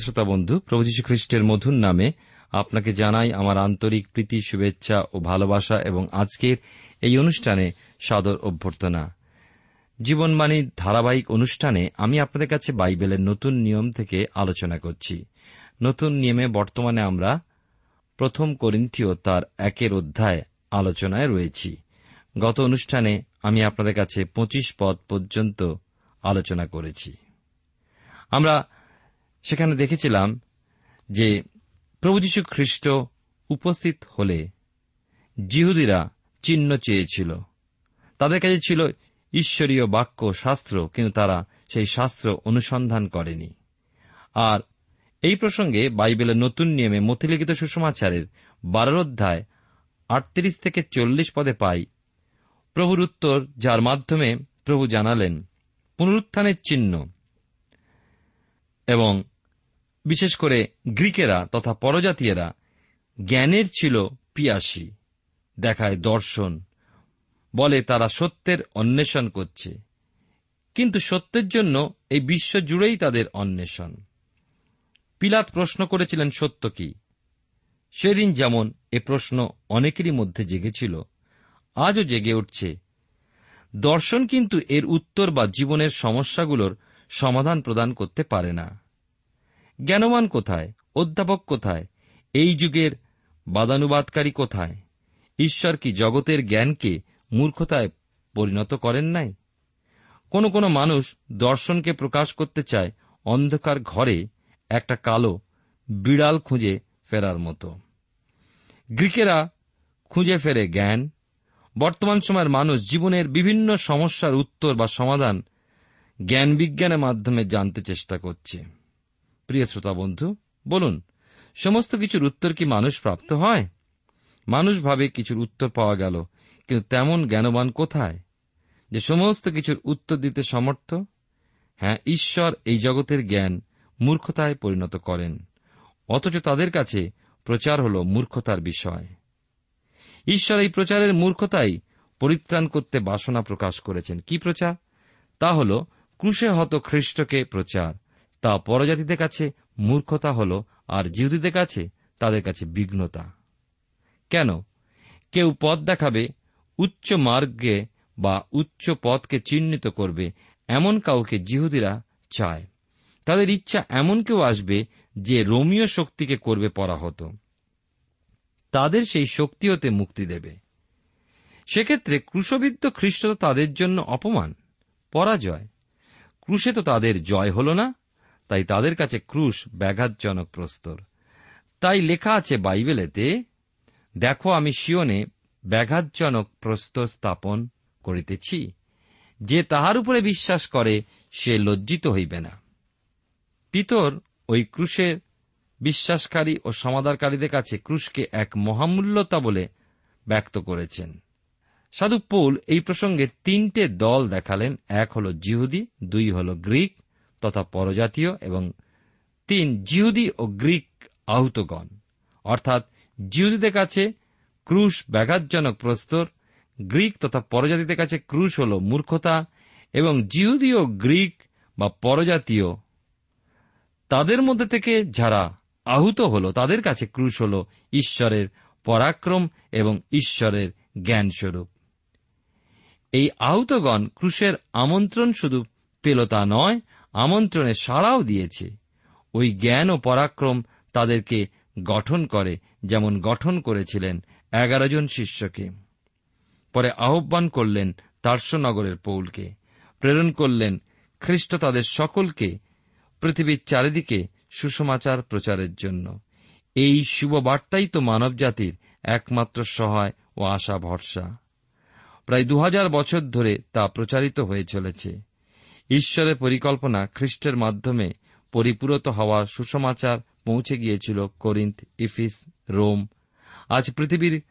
প্রিয় শ্রোতা বন্ধু, প্রভু যীশু খ্রিস্টের মধুর নামে আপনাকে জানাই আমার আন্তরিক প্রীতি, শুভেচ্ছা ও ভালোবাসা এবং আজকের এই অনুষ্ঠানে সাদর অভ্যর্থনা। জীবনবাণীর ধারাবাহিক অনুষ্ঠানে আমি আপনাদের কাছে বাইবেলের নতুন নিয়ম থেকে আলোচনা করছি। নতুন নিয়মে বর্তমানে আমরা প্রথম করিন্থীয় তার একের অধ্যায় আলোচনায় রয়েছি। গত অনুষ্ঠানে আমি আপনাদের কাছে পঁচিশ পদ পর্যন্ত আলোচনা করেছি। আমরা সেখানে দেখেছিলাম যে প্রভু যীশু খ্রিস্ট উপস্থিত হলে জিহুদিরা চিহ্ন চেয়েছিল। তাদের কাছে ছিল ঈশ্বরীয় বাক্য, শাস্ত্র, কিন্তু তারা সেই শাস্ত্র অনুসন্ধান করেনি। আর এই প্রসঙ্গে বাইবেলের নতুন নিয়মে মতিলিখিত সুষমাচারের বারোর অধ্যায় আটত্রিশ থেকে চল্লিশ পদে পাই প্রভুর উত্তর, যার মাধ্যমে প্রভু জানালেন, পুনরুত্থানের চিহ্ন এবং বিশেষ করে গ্রিকেরা তথা পরজাতীয়রা, জ্ঞানের ছিল পিয়াসী, দেখায় দর্শন। বলে তারা সত্যের অন্বেষণ করছে। কিন্তু সত্যের জন্য এই বিশ্ব জুড়েই তাদের অন্বেষণ। পিলাত প্রশ্ন করেছিলেন, সত্য কি? সেদিন যেমন এ প্রশ্ন অনেকেরই মধ্যে জেগেছিল, আজও জেগে উঠছে। দর্শন কিন্তু এর উত্তর বা জীবনের সমস্যাগুলোর সমাধান প্রদান করতে পারে না। জ্ঞানবান কোথায়? অধ্যাপক কোথায়? এই যুগের বাদানুবাদকারী কোথায়? ঈশ্বর কি জগতের জ্ঞানকে মূর্খতায় পরিণত করেন নাই? কোন কোন মানুষ দর্শনকে প্রকাশ করতে চায় অন্ধকার ঘরে একটা কালো বিড়াল খুঁজে ফেরার মতো। গ্রিকেরা খুঁজে ফেরে জ্ঞান। বর্তমান সময়ের মানুষ জীবনের বিভিন্ন সমস্যার উত্তর বা সমাধান জ্ঞান বিজ্ঞানের মাধ্যমে জানতে চেষ্টা করছে। প্রিয় শ্রোতা বন্ধু, বলুন, সমস্ত কিছুর উত্তর কি মানুষ প্রাপ্ত হয়? মানুষ ভাবে কিছুর উত্তর পাওয়া গেল, কিন্তু তেমন জ্ঞানবান কোথায়? যে সমস্ত কিছুর উত্তর দিতে সমর্থ? হ্যাঁ ঈশ্বর এই জগতের জ্ঞান মূর্খতায় পরিণত করেন। অথচ তাদের কাছে প্রচার হল মূর্খতার বিষয়। ঈশ্বর এই প্রচারের মূর্খতাই পরিত্রাণ করতে বাসনা প্রকাশ করেছেন। কি প্রচার? তা হল, ক্রুশে হত খ্রিস্টকে প্রচার। তা পরজাতিদের কাছে মূর্খতা হল, আর জিহুদীদের কাছে তাদের কাছে বিঘ্নতা। কেন? কেউ পথ দেখাবে, উচ্চ মার্গে বা উচ্চ পথকে চিহ্নিত করবে, এমন কাউকে জিহুদিরা চায়। তাদের ইচ্ছা এমন কেউ আসবে যে রোমীয় শক্তিকে করবে পরা পরাহত। তাদের সেই শক্তি হতে মুক্তি দেবে। সেক্ষেত্রে ক্রুশবিদ্ধ খ্রিস্ট তাদের জন্য অপমান, পরাজয়। ক্রুশে তো তাদের জয় হল না তাই তাদের কাছে ক্রুশ ব্যাঘাতজনক প্রস্তর। তাই লেখা আছে বাইবেলেতে, দেখো, আমি শিওনে ব্যাঘাতজনক প্রস্তর স্থাপন করিতেছি। যে তাহার উপরে বিশ্বাস করে, সে লজ্জিত হইবে না। পিতর ওই ক্রুশের বিশ্বাসকারী ও সমাদারকারীদের কাছে ক্রুশকে এক মহামূল্যতা বলে ব্যক্ত করেছেন। সাধু পৌল এই প্রসঙ্গে তিনটে দল দেখালেন, এক হল জিহুদি, দুই হল গ্রিক তথা পরজাতীয় এবং তিন জিহুদি ও গ্রিক আহতগণ। অর্থাৎ জিহুদীদের কাছে ক্রুশ ব্যাঘাতজনক প্রস্তর, গ্রিক তথা পরজাতিদের কাছে ক্রুশ হল মূর্খতা এবং জিহুদি ও গ্রিক বা পরজাতীয় তাদের মধ্যে থেকে যারা আহুত হল তাদের কাছে ক্রুশ হল ঈশ্বরের পরাক্রম এবং ঈশ্বরের জ্ঞানস্বরূপ। এই আহতগণ ক্রুশের আমন্ত্রণ শুধু পেল তা নয় আমন্ত্রণে সাড়াও দিয়েছে। ওই জ্ঞান ও পরাক্রম তাদেরকে গঠন করে, যেমন গঠন করেছিলেন এগারো জন শিষ্যকে। পরে আহ্বান করলেন তার্সনগরের পৌলকে। প্রেরণ করলেন খ্রিস্ট তাদের সকলকে পৃথিবীর চারিদিকে সুসমাচার প্রচারের জন্য। এই শুভ বার্তাই তো মানবজাতির একমাত্র সহায় ও আশা ভরসা প্রায় দু হাজার বছর ধরে তা প্রচারিত হয়ে চলেছে। ঈশ্বরের পরিকল্পনা খ্রিস্টের মাধ্যমে পরিপূরত হওয়ার সুসমাচার পৌঁছে গিয়েছিল করিন্থ, ইফিস, রোম। আজ পৃথিবীর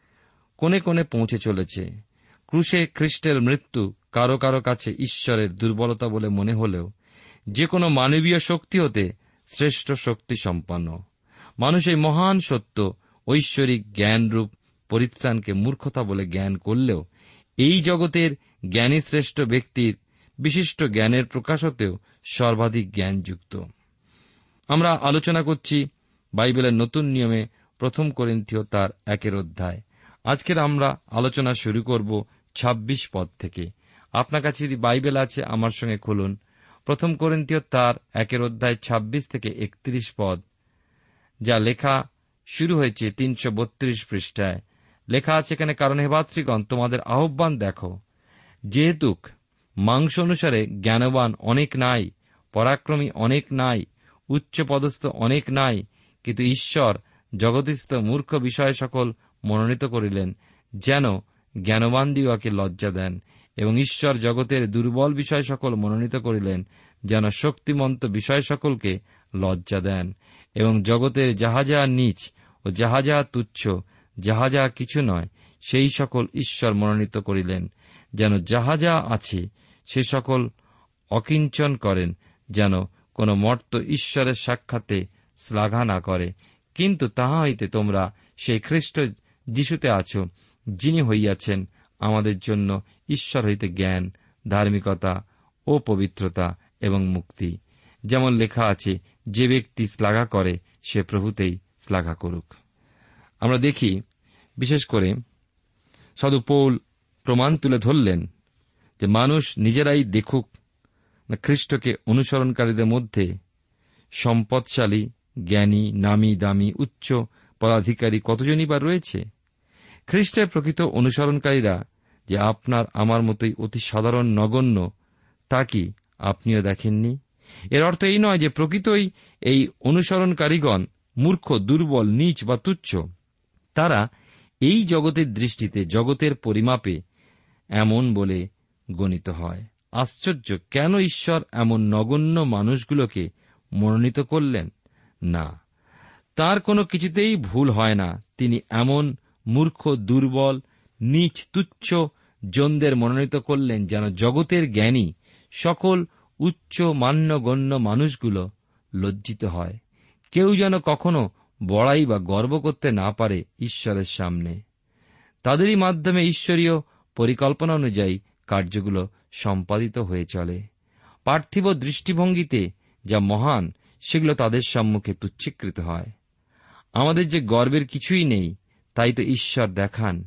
কোনে কোনে পৌঁছে চলেছে। ক্রুশে খ্রিস্টের মৃত্যু কারও কারও কাছে ঈশ্বরের দুর্বলতা বলে মনে হলেও যে কোনো মানবীয় শক্তি হতে শ্রেষ্ঠ শক্তি সম্পন্ন। মানুষ এই মহান সত্য, ঐশ্বরিক জ্ঞানরূপ পরিত্রাণকে মূর্খতা বলে জ্ঞান করলেও এই জগতের জ্ঞানী শ্রেষ্ঠ ব্যক্তির বিশিষ্ট জ্ঞানের প্রকাশতেও সর্বাধিক জ্ঞানযুক্ত। আমরা আলোচনা করছি বাইবেলের নতুন নিয়মে প্রথম করিন্থীয় তার একের অধ্যায়। আজকের আমরা আলোচনা শুরু করব ২৬ পদ থেকে। আপনার কাছে যদি বাইবেল আছে, আমার সঙ্গে খুলুন। প্রথম করিন্থীয় তার একের অধ্যায় ২৬ থেকে একত্রিশ পদ। যা লেখা শুরু হয়েছে তিনশো বত্রিশ পৃষ্ঠায়। লেখা আছে এখানে, কারণ হেবাত্রীগণ তোমাদের আহ্বান দেখো। যেহেতু মাংস অনুসারে জ্ঞানবান অনেক নাই, পরাক্রমী অনেক নাই উচ্চ পদস্থ অনেক নাই, কিন্তু ঈশ্বর জগতিস্থ মূর্খ বিষয় সকল মনোনীত করিলেন, যেন জ্ঞানবান দিওয়াকে লজ্জা দেন, এবং ঈশ্বর জগতের দুর্বল বিষয় সকল মনোনীত করিলেন, যেন শক্তিমন্ত বিষয় সকলকে লজ্জা দেন, এবং জগতের যাহা যাহা নিচ ও যাহা যাহা তুচ্ছ, যাহা যাহা কিছু নয়, সেই সকল ঈশ্বর মনোনীত করিলেন, যেন যাহা যা আছে সে সকল অকিঞ্চন করেন যেন কোন মর্ত ঈশ্বরের সাক্ষাতে শ্লাঘা না করে। কিন্তু তাহা হইতে তোমরা সেই খ্রিস্ট যিশুতে আছো, যিনি হইয়াছেন আমাদের জন্য ঈশ্বর হইতে জ্ঞান, ধার্মিকতা ও পবিত্রতা এবং মুক্তি। যেমন লেখা আছে, যে ব্যক্তি শ্লাঘা করে, সে প্রভুতেই শ্লাঘা করুক। আমরা দেখি, বিশেষ করে সদুপৌল প্রমাণ তুলে ধরলেন যে মানুষ নিজেরাই দেখুক না খ্রিস্টকে অনুসরণকারীদের মধ্যে সম্পদশালী, জ্ঞানী, নামি, দামি, উচ্চ পদাধিকারী কতজনই বা রয়েছে? খ্রিস্টের প্রকৃত অনুসরণকারীরা যে আপনার আমার মতোই অতি সাধারণ, নগণ্য, তা কি আপনিও দেখেননি? এর অর্থ এই নয় যে প্রকৃতই এই অনুসরণকারীগণ মূর্খ, দুর্বল, নীচ বা তুচ্ছ। তারা এই জগতের দৃষ্টিতে জগতের পরিমাপে এমন বলে গণিত হয়। আশ্চর্য, কেন ঈশ্বর এমন নগণ্য মানুষগুলোকে মনোনীত করলেন? না, তার কোনো কিছুতেই ভুল হয় না। তিনি এমন মূর্খ, দুর্বল, নীচ তুচ্ছ জনদের মনোনীত করলেন যেন জগতের জ্ঞানী সকল উচ্চ মান্যগণ্য মানুষগুলো লজ্জিত হয়। কেউ যেন কখনো বড়াই বা গর্ব করতে না পারে ঈশ্বরের সামনে। তাদেরই মাধ্যমে ঈশ্বরীয় পরিকল্পনা অনুযায়ী কার্যগুলো সম্পাদিত হয়ে চলে। পার্থিব দৃষ্টিভঙ্গিতে যা মহান, সেগুলো তাদের সম্মুখে তুচ্ছীকৃত হয়। আমাদের যে গর্বের কিছুই নেই, তাই তো ঈশ্বর দেখান।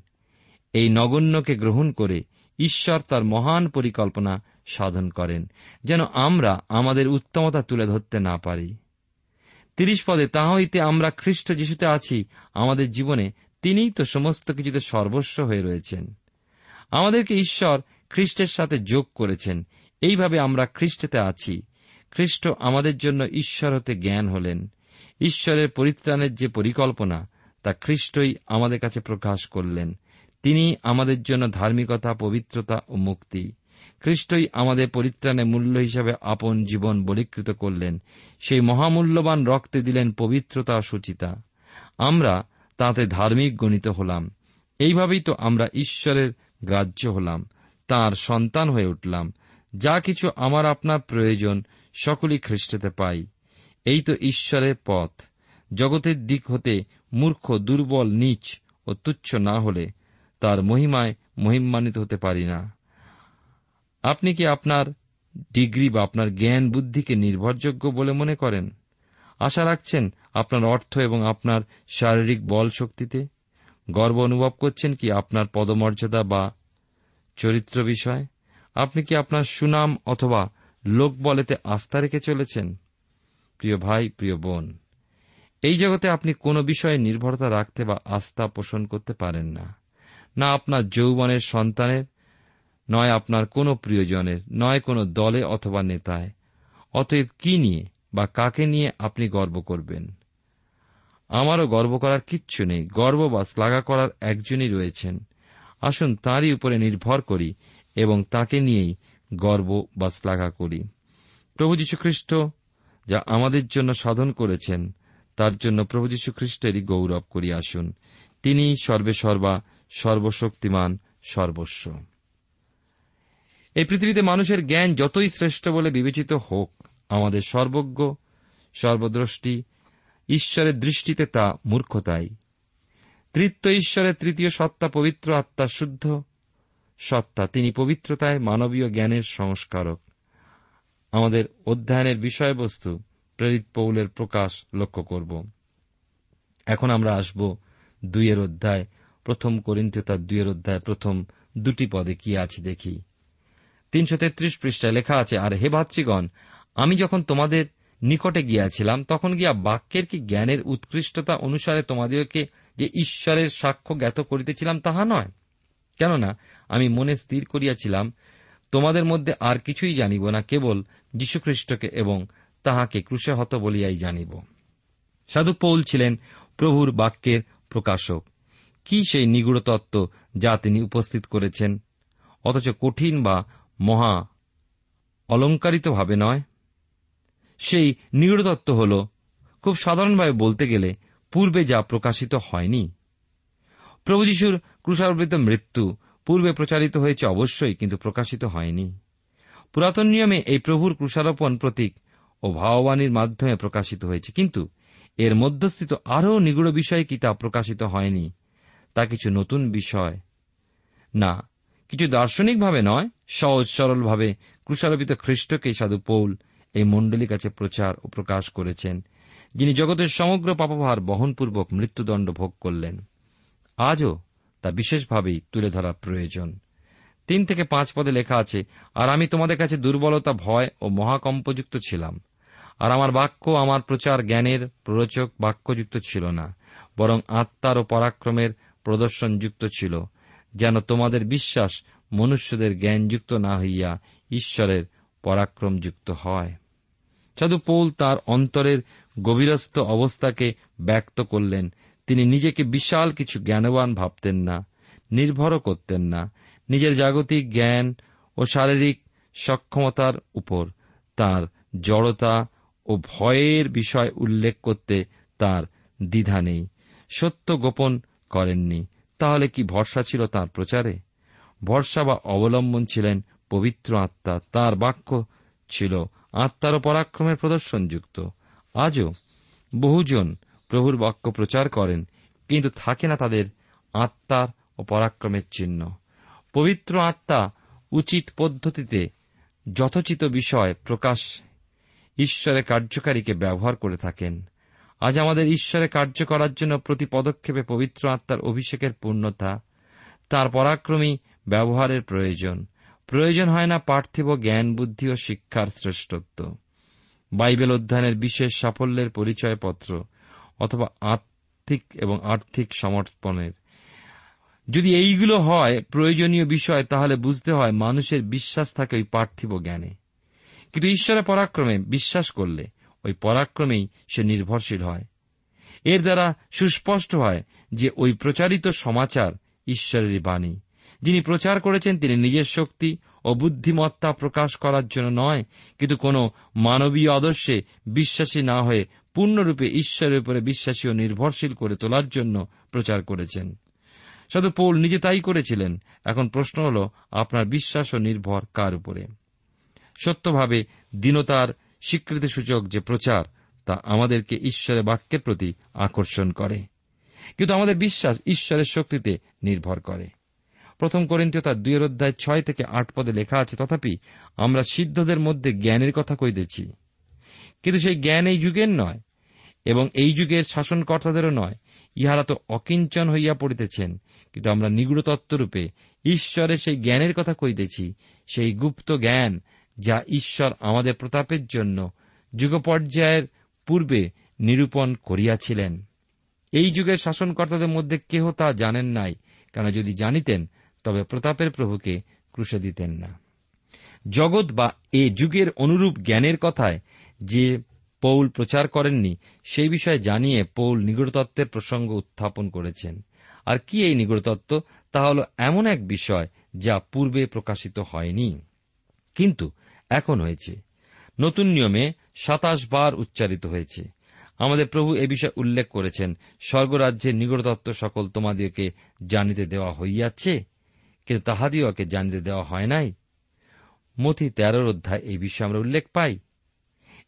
এই নগণ্যকে গ্রহণ করে ঈশ্বর তার মহান পরিকল্পনা সাধন করেন, যেন আমরা আমাদের উত্তমতা তুলে ধরতে না পারি। তিরিশ পদে তাহা হইতে আমরা খ্রিস্ট যিশুতে আছি, আমাদের জীবনে তিনিই তো সমস্ত কিছুতে সর্বস্ব হয়ে রয়েছেন। আমাদেরকে ঈশ্বর খ্রিস্টের সাথে যোগ করেছেন। এইভাবে আমরা খ্রিস্টেতে আছি। খ্রিস্ট আমাদের জন্য ঈশ্বর হতে জ্ঞান হলেন। ঈশ্বরের পরিত্রাণের যে পরিকল্পনা, তা খ্রিস্টই আমাদের কাছে প্রকাশ করলেন। তিনি আমাদের জন্য ধার্মিকতা, পবিত্রতা ও মুক্তি। খ্রিস্টই আমাদের পরিত্রাণে মূল্য হিসাবে আপন জীবন বলীকৃত করলেন। সেই মহামূল্যবান রক্তে দিলেন পবিত্রতা সুচিতা। আমরা তাতে ধার্মিক গণিত হলাম। এইভাবেই তো আমরা ঈশ্বরের গ্রাহ্য হলাম। তার সন্তান হয়ে উঠলাম। যা কিছু আমার আপনার প্রয়োজন, সকলই খ্রিস্টতে পাই। এই তো ঈশ্বরের পথ। জগতের দিক হতে মূর্খ, দুর্বল, নীচ ও তুচ্ছ না হলে তার মহিমায় মহিমান্বিত হতে পারি না। আপনি কি আপনার ডিগ্রি বা আপনার জ্ঞান বুদ্ধিকে নির্ভরযোগ্য বলে মনে করেন? আশা রাখছেন আপনার অর্থ এবং আপনার শারীরিক বল শক্তিতে গর্ব অনুভব করছেন কি আপনার পদমর্যাদা বা চরিত্র বিষয়? আপনি কি আপনার সুনাম অথবা লোক বলেতে আস্থা রেখে চলেছেন? প্রিয় ভাই, প্রিয় বোন, এই জগতে আপনি কোনো বিষয়ে নির্ভরতা রাখতে বা আস্থা পোষণ করতে পারেন না। না আপনার যৌবনের সন্তানের, নয় আপনার কোনো প্রিয়জনের, নয় কোনো দলে অথবা নেতায়। অতএব কি নিয়ে বা কাকে নিয়ে আপনি গর্ব করবেন? আমারও গর্ব করার কিচ্ছু নেই। গর্ব বা শ্লাঘা করার একজনই রয়েছেন। আসুন তাঁরই উপরে নির্ভর করি এবং তাকে নিয়েই গর্ব বা শ্লাঘা করি। প্রভু যীশুখ্রিস্ট যা আমাদের জন্য সাধন করেছেন, তার জন্য প্রভু যীশুখ্রিস্টেরই গৌরব করি আসুন। তিনি সর্বে সর্বা, সর্বশক্তিমান, সর্বস্ব। এই পৃথিবীতে মানুষের জ্ঞান যতই শ্রেষ্ঠ বলে বিবেচিত হোক, আমাদের সর্বজ্ঞ, সর্বদ্রষ্টি, ঈশ্বরের দৃষ্টিতে তা মূর্খতাই। তৃত্ব ঈশ্বরের তৃতীয় সত্তা পবিত্র আত্মা শুদ্ধ সত্তা। তিনি পবিত্রতায় মানবীয় জ্ঞানের সংস্কারক। আমাদের অধ্যয়নের বিষয়বস্তু প্রেরিত পৌলের প্রকাশ লক্ষ্য করব। এখন আমরা আসব দুইয়ের অধ্যায়, প্রথম করিন্থ তার দুইয়ের অধ্যায়, প্রথম দুটি পদে কি আছে দেখি। তিনশো তেত্রিশ পৃষ্ঠায় লেখা আছে, আর হে ভাতৃগণ, আমি যখন তোমাদের নিকটে গিয়াছিলাম, তখন গিয়া বাক্যের কি জ্ঞানের উৎকৃষ্টতা অনুসারে তোমাদেরকে যে ঈশ্বরের সাক্ষ্য জ্ঞাত করিতেছিলাম, তাহা নয়। কেননা, আমি মনে স্থির করিয়াছিলাম, তোমাদের মধ্যে আর কিছুই জানিব না, কেবল যীশুখ্রিস্টকে এবং তাহাকে ক্রুশে হত বলিয়াই জানিব। সাধু পৌল ছিলেন প্রভুর বাক্যের প্রকাশক। কি সেই নিগুড় তত্ত্ব যা তিনি উপস্থিত করেছেন? অথচ কঠিন বা মহা অলঙ্কারিতভাবে নয়। সেই নিগুড় তত্ত্ব হল, খুব সাধারণভাবে বলতে গেলে পূর্বে যা প্রকাশিত হয়নি। প্রভু যিশুর মৃত্যু পূর্বে প্রচারিত হয়েছে অবশ্যই, কিন্তু প্রকাশিত হয়নি। পুরাতন নিয়মে এই প্রভুর ক্রুশারোপণ প্রতীক ও ভাববাণীর মাধ্যমে প্রকাশিত হয়েছে, কিন্তু এর মধ্যস্থিত আরও নিগুড় বিষয় কি তা প্রকাশিত হয়নি, তা কিছু নতুন বিষয়। না, কিছু দার্শনিকভাবে নয়, সহজ সরলভাবে ক্রুশারোপিত খ্রিস্টকে সাধু পৌল এই মণ্ডলীর কাছে প্রচার ও প্রকাশ করেছেন। যিনি জগতের সমগ্র পাপভার বহনপূর্বক মৃত্যুদণ্ড ভোগ করলেন। আজও তা বিশেষভাবেই তুলে ধরা প্রয়োজন। তিন থেকে পাঁচ পদে লেখা আছে, আর আমি তোমাদের কাছে দুর্বলতা, ভয় ও মহাকম্পযুক্ত ছিলাম। আর আমার বাক্য, আমার প্রচার জ্ঞানের প্ররোচক বাক্যযুক্ত ছিল না, বরং আত্মার ও পরাক্রমের প্রদর্শনযুক্ত ছিল, যেন তোমাদের বিশ্বাস মনুষ্যদের জ্ঞানযুক্ত না হইয়া ঈশ্বরের পরাক্রমযুক্ত হয়। সাধু পৌল তার অন্তরের গভীরস্থ অবস্থাকে ব্যক্ত করলেন। তিনি নিজেকে বিশাল কিছু জ্ঞানবান ভাবতেন না, নির্ভরও করতেন না, নিজের জাগতিক জ্ঞান ও শারীরিক সক্ষমতার উপর তার জড়তা ও ভয়ের বিষয় উল্লেখ করতে তার দ্বিধা নেই। সত্য গোপন করেননি। তাহলে কি ভরসা ছিল তার প্রচারে? ভরসা বা অবলম্বন ছিলেন পবিত্র আত্মা। তার বাক্য ছিল, আত্মার পরাক্রমের প্রদর্শনযুক্ত। আজও বহুজন প্রভুর বাক্য প্রচার করেন, কিন্তু থাকে না তাদের আত্মার ও পরাক্রমের চিহ্ন। পবিত্র আত্মা উচিত পদ্ধতিতে যথোচিত বিষয় প্রকাশ ঈশ্বরের কার্যকারীকে ব্যবহার করে থাকেন। আজ আমাদের ঈশ্বরে কার্য করার জন্য প্রতি পদক্ষেপে পবিত্র আত্মার অভিষেকের পূর্ণতা, তার পরাক্রমী ব্যবহারের প্রয়োজন। প্রয়োজন হয় না পার্থিব জ্ঞান, বুদ্ধি ও শিক্ষার শ্রেষ্ঠত্ব। বাইবেল অধ্যয়নের বিশেষ সাফল্যের পরিচয়পত্র অথবা আর্থিক এবং আর্থিক সমর্পণের। যদি এইগুলো হয়, প্রয়োজনীয় বিষয়, তাহলে বুঝতে হয় মানুষের বিশ্বাস থাকে ওই পার্থিব জ্ঞানে। কিন্তু ঈশ্বরের পরাক্রমে বিশ্বাস করলে ওই পরাক্রমেই সে নির্ভরশীল হয়। এর দ্বারা সুস্পষ্ট হয় যে ওই প্রচারিত সমাচার ঈশ্বরেরই বাণী। যিনি প্রচার করেছেন, তিনি নিজের শক্তি বুদ্ধিমত্তা প্রকাশ করার জন্য নয়, কিন্তু কোন মানবীয় আদর্শে বিশ্বাসী না হয়ে পূর্ণরূপে ঈশ্বরের উপরে বিশ্বাসী ও নির্ভরশীল করে তোলার জন্য প্রচার করেছেন। সাধু পৌল নিজে তাই করেছিলেন। এখন প্রশ্ন হল, আপনার বিশ্বাস ও নির্ভর কার উপরে? সত্যভাবে দীনতার স্বীকৃতিসূচক যে প্রচার, তা আমাদেরকে ঈশ্বরের বাক্যের প্রতি আকর্ষণ করে। কিন্তু আমাদের বিশ্বাস ঈশ্বরের শক্তিতে নির্ভর করে। প্রথম করিন্তীয় তার দুই অধ্যায় ছয় থেকে আট পদে লেখা আছে, তথাপি আমরা সিদ্ধদের মধ্যে জ্ঞানের কথা কইতেছি। কিন্তু সেই জ্ঞান এই যুগের নয়, এবং এই যুগের শাসনকর্তাদেরও নয়। ইহারা তো অকিঞ্চন হইয়া পড়িতেছেন, কিন্তু আমরা নিগুড়তত্ত্বরূপে ঈশ্বরের সেই জ্ঞানের কথা কইতেছি, সেই গুপ্ত জ্ঞান যা ঈশ্বর আমাদের প্রতাপের জন্য যুগপর্যায়ের পূর্বে নিরূপণ করিয়াছিলেন। এই যুগের শাসনকর্তাদের মধ্যে কেহ তা জানেন নাই। কেন যদি জানিতেন তবে প্রতাপের প্রভুকে ক্রুশে দিতেন না। জগৎ বা এ যুগের অনুরূপ জ্ঞানের কথায় যে পৌল প্রচার করেননি, সেই বিষয়ে জানিয়ে পৌল নিগড়তত্ত্বের প্রসঙ্গ উত্থাপন করেছেন। আর কি এই নিগড়তত্ত্ব? তা হল এমন এক বিষয় যা পূর্বে প্রকাশিত হয়নি, কিন্তু এখন হয়েছে। নতুন নিয়মে সাতাশ বার উচ্চারিত হয়েছে। আমাদের প্রভু এ বিষয়ে উল্লেখ করেছেন, স্বর্গরাজ্যের নিগড়তত্ত্ব সকল তোমাদেরকে জানিতে দেওয়া হইয়াছে কিন্তু তাহাদিওকে জানিতে দেওয়া হয় নাই। মথি তেরোর অধ্যায় এই বিষয়ে আমরা উল্লেখ পাই।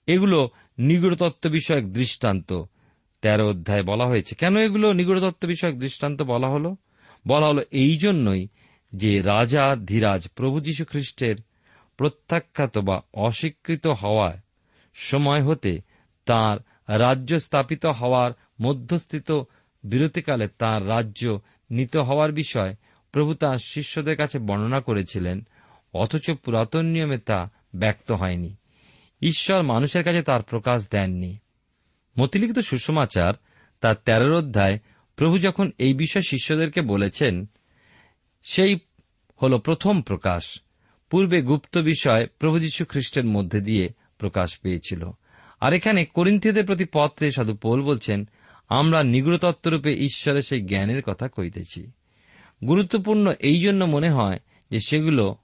এগুলো নিগড়তত্ত্ব বিষয়ক দৃষ্টান্ত। তেরো অধ্যায় বলা হয়েছে, কেন এগুলো নিগড়তত্ত্ব বিষয়ক দৃষ্টান্ত বলা হল? বলা হল এই জন্যই যে রাজা ধীরাজ প্রভু যীশু খ্রিস্টের প্রত্যাখ্যাত বা অস্বীকৃত হওয়ার সময় হতে তার রাজ্য স্থাপিত হওয়ার মধ্যস্থিত বিরতিকালে তার রাজ্য নিত হওয়ার বিষয় প্রভু তাঁর শিষ্যদের কাছে বর্ণনা করেছিলেন, অথচ পুরাতন নিয়মে তা ব্যক্ত হয়নি। ঈশ্বর মানুষের কাছে তার প্রকাশ দেননি। মতিলিখিত সুষমাচার তার তেরোর অধ্যায়, প্রভু যখন এই বিষয় শিষ্যদেরকে বলেছেন, সেই হল প্রথম প্রকাশ। পূর্বে গুপ্ত বিষয় প্রভু যীশু খ্রিস্টের মধ্যে দিয়ে প্রকাশ পেয়েছিল। আর এখানে করিন্থীয়দের প্রতি পত্রে সাধু পোল বলছেন, আমরা নিগুড়তত্ত্বরূপে ঈশ্বরের সেই জ্ঞানের কথা কইতেছি। গুরুত্বপূর্ণ এই জন্য মনে হয় যে সেগুলো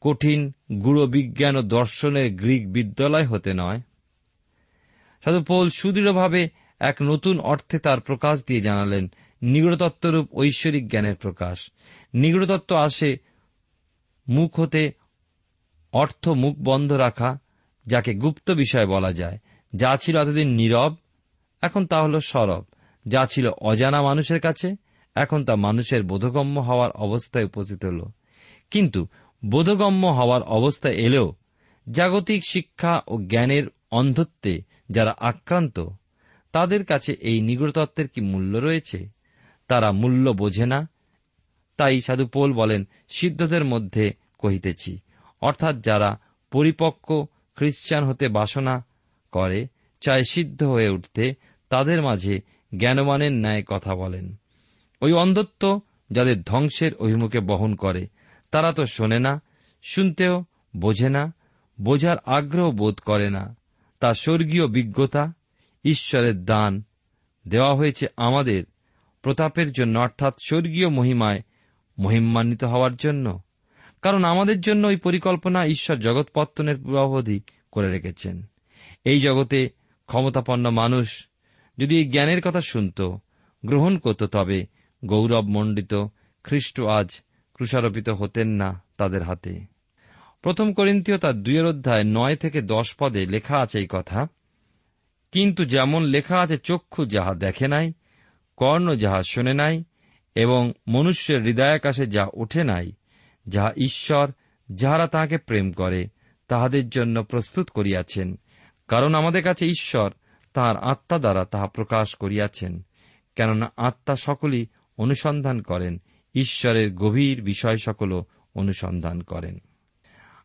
কঠিন গুড় বিজ্ঞান ও দর্শনের গ্রিক বিদ্যালয় হতে নয়। সাধু পৌল সুদৃঢ়ভাবে এক নতুন অর্থে তার প্রকাশ দিয়ে জানালেন, নিগড়তত্ত্বরূপ ঐশ্বরিক জ্ঞানের প্রকাশ। নিগড়তত্ত্ব আসে মুখ হতে অর্থ মুখ বন্ধ রাখা, যাকে গুপ্ত বিষয় বলা যায়। যা ছিল এতদিন নীরব, এখন তা হল সরব। যা ছিল অজানা মানুষের কাছে এখন তা মানুষের বোধগম্য হওয়ার অবস্থায় উপস্থিত হল। কিন্তু বোধগম্য হওয়ার অবস্থায় এলেও জাগতিক শিক্ষা ও জ্ঞানের অন্ধত্বে যারা আক্রান্ত, তাদের কাছে এই নিগড়তত্ত্বের কি মূল্য রয়েছে? তারা মূল্য বোঝে না। তাই সাধু পোল বলেন, সিদ্ধদের মধ্যে কহিতেছি, অর্থাৎ যারা পরিপক্ক খ্রিস্টান হতে বাসনা করে, চায় সিদ্ধ হয়ে উঠতে, তাদের মাঝে জ্ঞানবানের ন্যায় কথা বলেন। ওই অন্ধত্ব যাদের ধ্বংসের অভিমুখে বহন করে, তারা তো শোনে না, শুনতেও বোঝে না, বোঝার আগ্রহ বোধ করে না। তা স্বর্গীয় বিজ্ঞতা, ঈশ্বরের দান দেওয়া হয়েছে আমাদের প্রতাপের জন্য, অর্থাৎ স্বর্গীয় মহিমায় মহিমান্বিত হওয়ার জন্য। কারণ আমাদের জন্য ওই পরিকল্পনা ঈশ্বর জগৎপত্তনের পূর্বাবধি করে রেখেছেন। এই জগতে ক্ষমতাপন্ন মানুষ যদি এই জ্ঞানের কথা শুনত, গ্রহণ করত তবে গৌরবমণ্ডিত, খ্রিস্ট আজ ক্রুষারোপিত হতেন না তাদের হাতে। প্রথম করিন্তীয় তার দুইয়ের অধ্যায় নয় থেকে দশ পদে লেখা আছে এই কথা, কিন্তু যেমন লেখা আছে চক্ষু যাহা দেখে নাই, কর্ণ যাহা শোনে নাই, এবং মনুষ্যের হৃদয়াকাশে যা ওঠে নাই, যাহা ঈশ্বর, যাহারা তাহাকে প্রেম করে, তাহাদের জন্য প্রস্তুত করিয়াছেন, কারণ আমাদের কাছে ঈশ্বর তাহার আত্মা দ্বারা তাহা প্রকাশ করিয়াছেন, কেননা আত্মা সকলই অনুসন্ধান করেন। ঈশ্বরের গভীর বিষয় সকলও অনুসন্ধান করেন।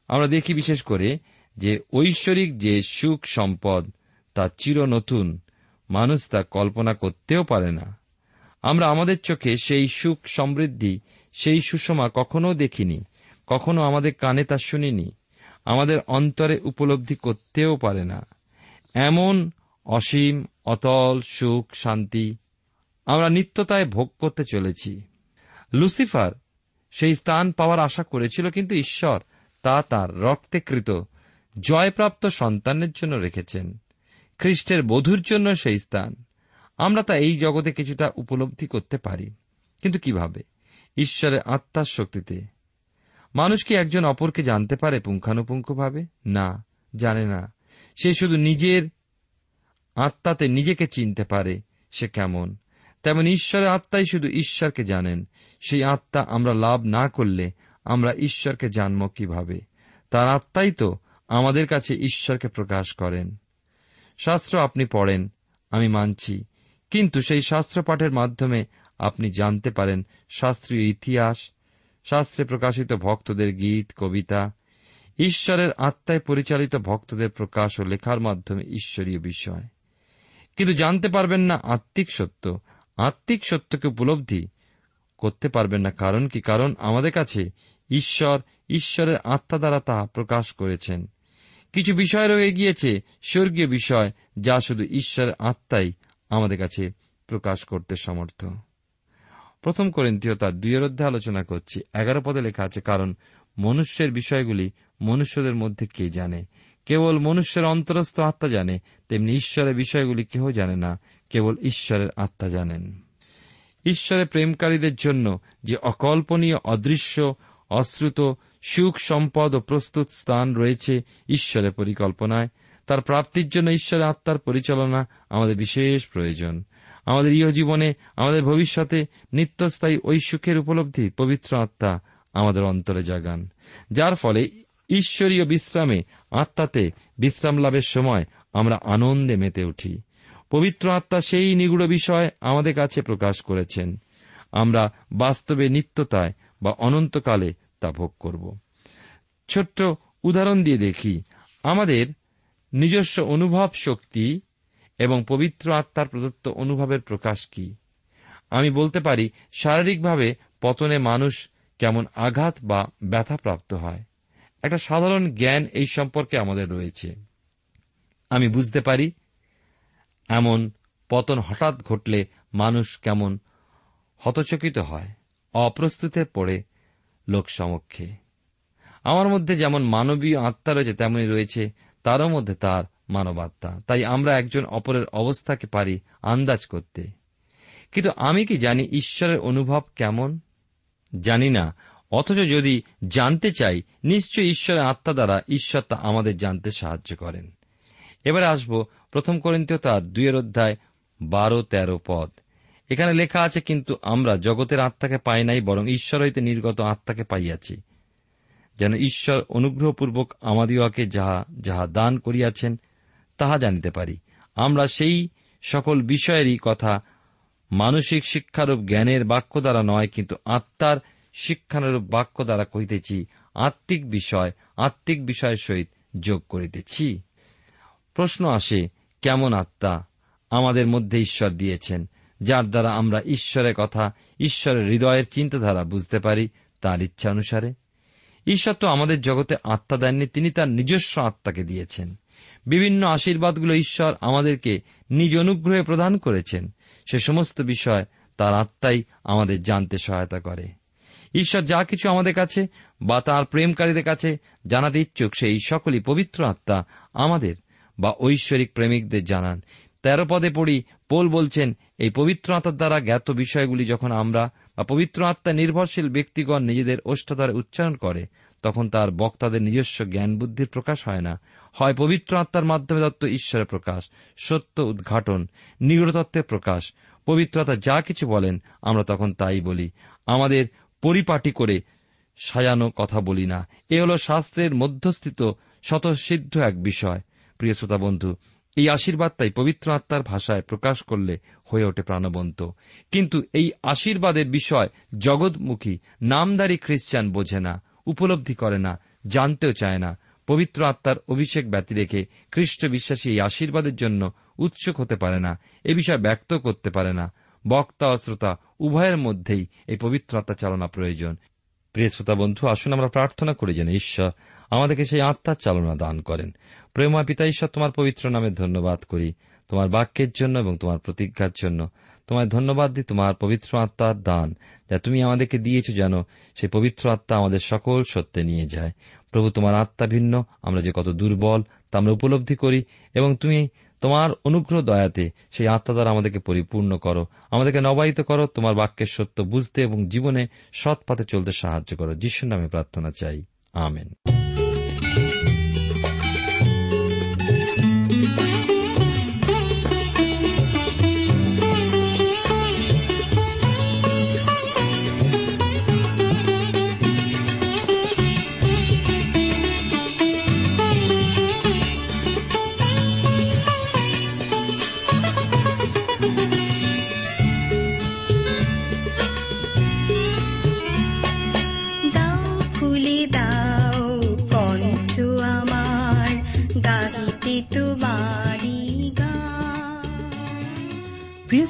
আমরা দেখি বিশেষ করে যে ঐশ্বরিক যে সুখ সম্পদ, তা চির নতুন মানুষ তা কল্পনা করতেও পারে না। আমরা আমাদের চোখে সেই সুখ সমৃদ্ধি, সেই সুষমা কখনো দেখিনি, কখনো আমাদের কানে তা শুনিনি, আমাদের অন্তরে উপলব্ধি করতেও পারে না। এমন অসীম, অতল সুখ, শান্তি আমরা নিত্যতায় ভোগ করতে চলেছি। লুসিফার সেই স্থান পাওয়ার আশা করেছিল, কিন্তু ঈশ্বর তা তার রক্তেকৃত জয়প্রাপ্ত সন্তানের জন্য রেখেছেন। খ্রিস্টের বধুর জন্য সেই স্থান। আমরা তা এই জগতে কিছুটা উপলব্ধি করতে পারি। কিন্তু কীভাবে? ঈশ্বরের আত্মার শক্তিতে। মানুষ কি একজন অপরকে জানতে পারে পুঙ্খানুপুঙ্খভাবে? না, জানে না। সে শুধু নিজের আত্মাতে নিজেকে চিনতে পারে, সে কেমন? তেমন ঈশ্বরের আত্মাই শুধু ঈশ্বরকে জানেন। সেই আত্মা আমরা লাভ না করলে আমরা ঈশ্বরকে জানব কীভাবে? তার আত্মাই তো আমাদের কাছে ঈশ্বরকে প্রকাশ করেন। শাস্ত্র আপনি পড়েন, আমি মানছি। কিন্তু সেই শাস্ত্র পাঠের মাধ্যমে আপনি জানতে পারেন শাস্ত্রীয় ইতিহাস, শাস্ত্রে প্রকাশিত ভক্তদের গীত, কবিতা। ঈশ্বরের আত্মায় পরিচালিত ভক্তদের প্রকাশ ও লেখার মাধ্যমে ঈশ্বরীয় বিষয়। কিন্তু জানতে পারবেন না আত্মিক সত্য আত্মিক সত্যকে উপলব্ধি করতে পারবেন না। কারণ কি? কারণ আমাদের কাছে ঈশ্বর, ঈশ্বরের আত্মা দ্বারা তা প্রকাশ করেছেন। কিছু বিষয় রয়ে গিয়েছে, স্বর্গীয় বিষয়, যা শুধু ঈশ্বরের আত্মাই আমাদের কাছে প্রকাশ করতে সমর্থ। প্রথম করিন্তীয় তার দুইয়ের অধ্যায় আলোচনা করছি। এগারো পদে লেখা আছে, কারণ মনুষ্যের বিষয়গুলি মনুষ্যদের মধ্যে কে জানে? কেবল মনুষ্যের অন্তরস্থ আত্মা জানে, তেমনি ঈশ্বরের বিষয়গুলি কেহ জানে না। কেবল ঈশ্বরের আত্মা জানেন। ঈশ্বরের প্রেমকারীদের জন্য যে অকল্পনীয়, অদৃশ্য, অশ্রুত, সুখ, সম্পদ ও প্রস্তুত স্থান রয়েছে ঈশ্বরের পরিকল্পনায়, তার প্রাপ্তির জন্য ঈশ্বরের আত্মার পরিচালনা আমাদের বিশেষ প্রয়োজন। আমাদের ইহ জীবনে আমাদের ভবিষ্যতে নিত্যস্থায়ী ওই সুখের উপলব্ধি পবিত্র আত্মা আমাদের অন্তরে জাগান। যার ফলে ঈশ্বরীয় বিশ্রামে আত্মাতে বিশ্রাম লাভের সময় আমরা আনন্দে মেতে উঠি। পবিত্র আত্মা সেই নিগুড় বিষয় আমাদের কাছে প্রকাশ করেছেন। আমরা বাস্তবে নিত্যতায় বা অনন্তকালে তা ভোগ করব। ছোট্ট উদাহরণ দিয়ে দেখি। আমাদের নিজস্ব অনুভব শক্তি এবং পবিত্র আত্মার প্রদত্ত অনুভবের প্রকাশ কি? আমি বলতে পারি, শারীরিকভাবে পতনে মানুষ কেমন আঘাত বা ব্যথাপ্রাপ্ত হয়। একটা সাধারণ জ্ঞান এই সম্পর্কে আমাদের রয়েছে। আমি বুঝতে পারি এমন পতন হঠাৎ ঘটলে মানুষ কেমন হতচকিত হয়, অপ্রস্তুতে পড়ে লোক সমক্ষে। আমার মধ্যে যেমন মানবীয় আত্মা রয়েছে তেমনই রয়েছে তারও মধ্যে তার মানবাত্মা। তাই আমরা একজন অপরের অবস্থাকে পারি আন্দাজ করতে। কিন্তু আমি কি জানি ঈশ্বরের অনুভব কেমন? জানি না। অথচ যদি জানতে চাই নিশ্চয় ঈশ্বরের আত্মা দ্বারা ঈশ্বর তা আমাদের জানতে সাহায্য করেন। এবারে আসব প্রথম করিন্তীয় তার দুইয়ের অধ্যায় বারো, তেরো পদ। এখানে লেখা আছে, কিন্তু আমরা জগতের আত্মাকে পাই নাই, বরং ঈশ্বর হইতে নির্গত আত্মাকে পাইয়াছি। যেন ঈশ্বর অনুগ্রহপূর্বক আমাদিওকে যাহা যাহা দান করিয়াছেন, তাহা জানিতে পারি। আমরা সেই সকল বিষয়েরই কথা মানসিক শিক্ষারূপ জ্ঞানের বাক্য দ্বারা নয়, কিন্তু আত্মার শিক্ষানুরূপ বাক্য দ্বারা কহিতেছি, আত্মিক বিষয়, আত্মিক বিষয়ের সহিত যোগ করিতেছি। প্রশ্ন আসে কেমন আত্মা আমাদের মধ্যে ঈশ্বর দিয়েছেন, যার দ্বারা আমরা ঈশ্বরের কথা, ঈশ্বরের হৃদয়ের চিন্তাধারা বুঝতে পারি তার ইচ্ছা অনুসারে। ঈশ্বর তো আমাদের জগতে আত্মা দেননি, তিনি তার নিজস্ব আত্মাকে দিয়েছেন। বিভিন্ন আশীর্বাদগুলো ঈশ্বর আমাদেরকে নিজ অনুগ্রহে প্রদান করেছেন। সে সমস্ত বিষয় তার আত্মাই আমাদের জানতে সহায়তা করে। ঈশ্বর যা কিছু আমাদের কাছে বা তার প্রেমকারীদের কাছে জানাতে ইচ্ছুক, সেই সকলই পবিত্র আত্মা আমাদের বা ঐশ্বরিক প্রেমিকদের জানান। তেরো পদে পড়ি পোল বলছেন, এই পবিত্র আত্মার দ্বারা জ্ঞাত বিষয়গুলি যখন আমরা বা পবিত্র আত্মা নির্ভরশীল ব্যক্তিগণ নিজেদের ওষ্ঠাধারে উচ্চারণ করে, তখন তার বক্তাদের নিজস্ব জ্ঞান বুদ্ধির প্রকাশ হয় না। হয় পবিত্র আত্মার মাধ্যমে দত্ত ঈশ্বরের প্রকাশ, সত্য উদ্ঘাটন নিগড়তত্ত্বের প্রকাশ। পবিত্র আত্মা যা কিছু বলেন, আমরা তখন তাই বলি। আমাদের পরিপাটি করে সাজানো কথা বলি না। এ হল শাস্ত্রের মধ্যস্থিত স্বতঃসিদ্ধ এক বিষয়। প্রিয় শ্রোতা বন্ধু, এই আশীর্বাদটাই পবিত্র আত্মার ভাষায় প্রকাশ করলে হয়ে ওঠে প্রাণবন্ত। কিন্তু এই আশীর্বাদের বিষয় জগৎমুখী, নামদারি খ্রিস্টান বোঝে না, উপলব্ধি করে না, জানতেও চায় না। পবিত্র আত্মার অভিষেক ব্যতি রেখে খ্রিস্ট বিশ্বাসী এই আশীর্বাদের জন্য উৎসুক হতে পারে না, এ বিষয় ব্যক্ত করতে পারে না। বক্তা ও শ্রোতা উভয়ের মধ্যেই এই পবিত্র আত্মা চালনা প্রয়োজন। প্রিয় শ্রোতা বন্ধু, আসুন আমরা প্রার্থনা করি যেন ঈশ্বর আমাদেরকে সেই আত্মার চালনা দান করেন। প্রেমা পিতা ঈশ্বর তোমার পবিত্র নামে ধন্যবাদ করি। তোমার বাক্যের জন্য এবং তোমার প্রতিজ্ঞার জন্য। তোমায় ধন্যবাদ দিই তোমার পবিত্র আত্মার দান, যা তুমি আমাদেরকে দিয়েছ যেন সেই পবিত্র আত্মা আমাদের সকল সত্যে নিয়ে যায়। প্রভু, তোমার আত্মা ভিন্ন, আমরা যে কত দুর্বল, তা আমরা উপলব্ধি করি এবং তুমি তোমার অনুগ্রহ দয়াতে সেই আত্মা দ্বারা আমাদেরকে পরিপূর্ণ করো। আমাদেরকে নবায়িত করো, তোমার বাক্যের সত্য বুঝতে এবং জীবনে সৎ পথে চলতে সাহায্য করো। যিশুর নামে প্রার্থনা চাই। আমেন।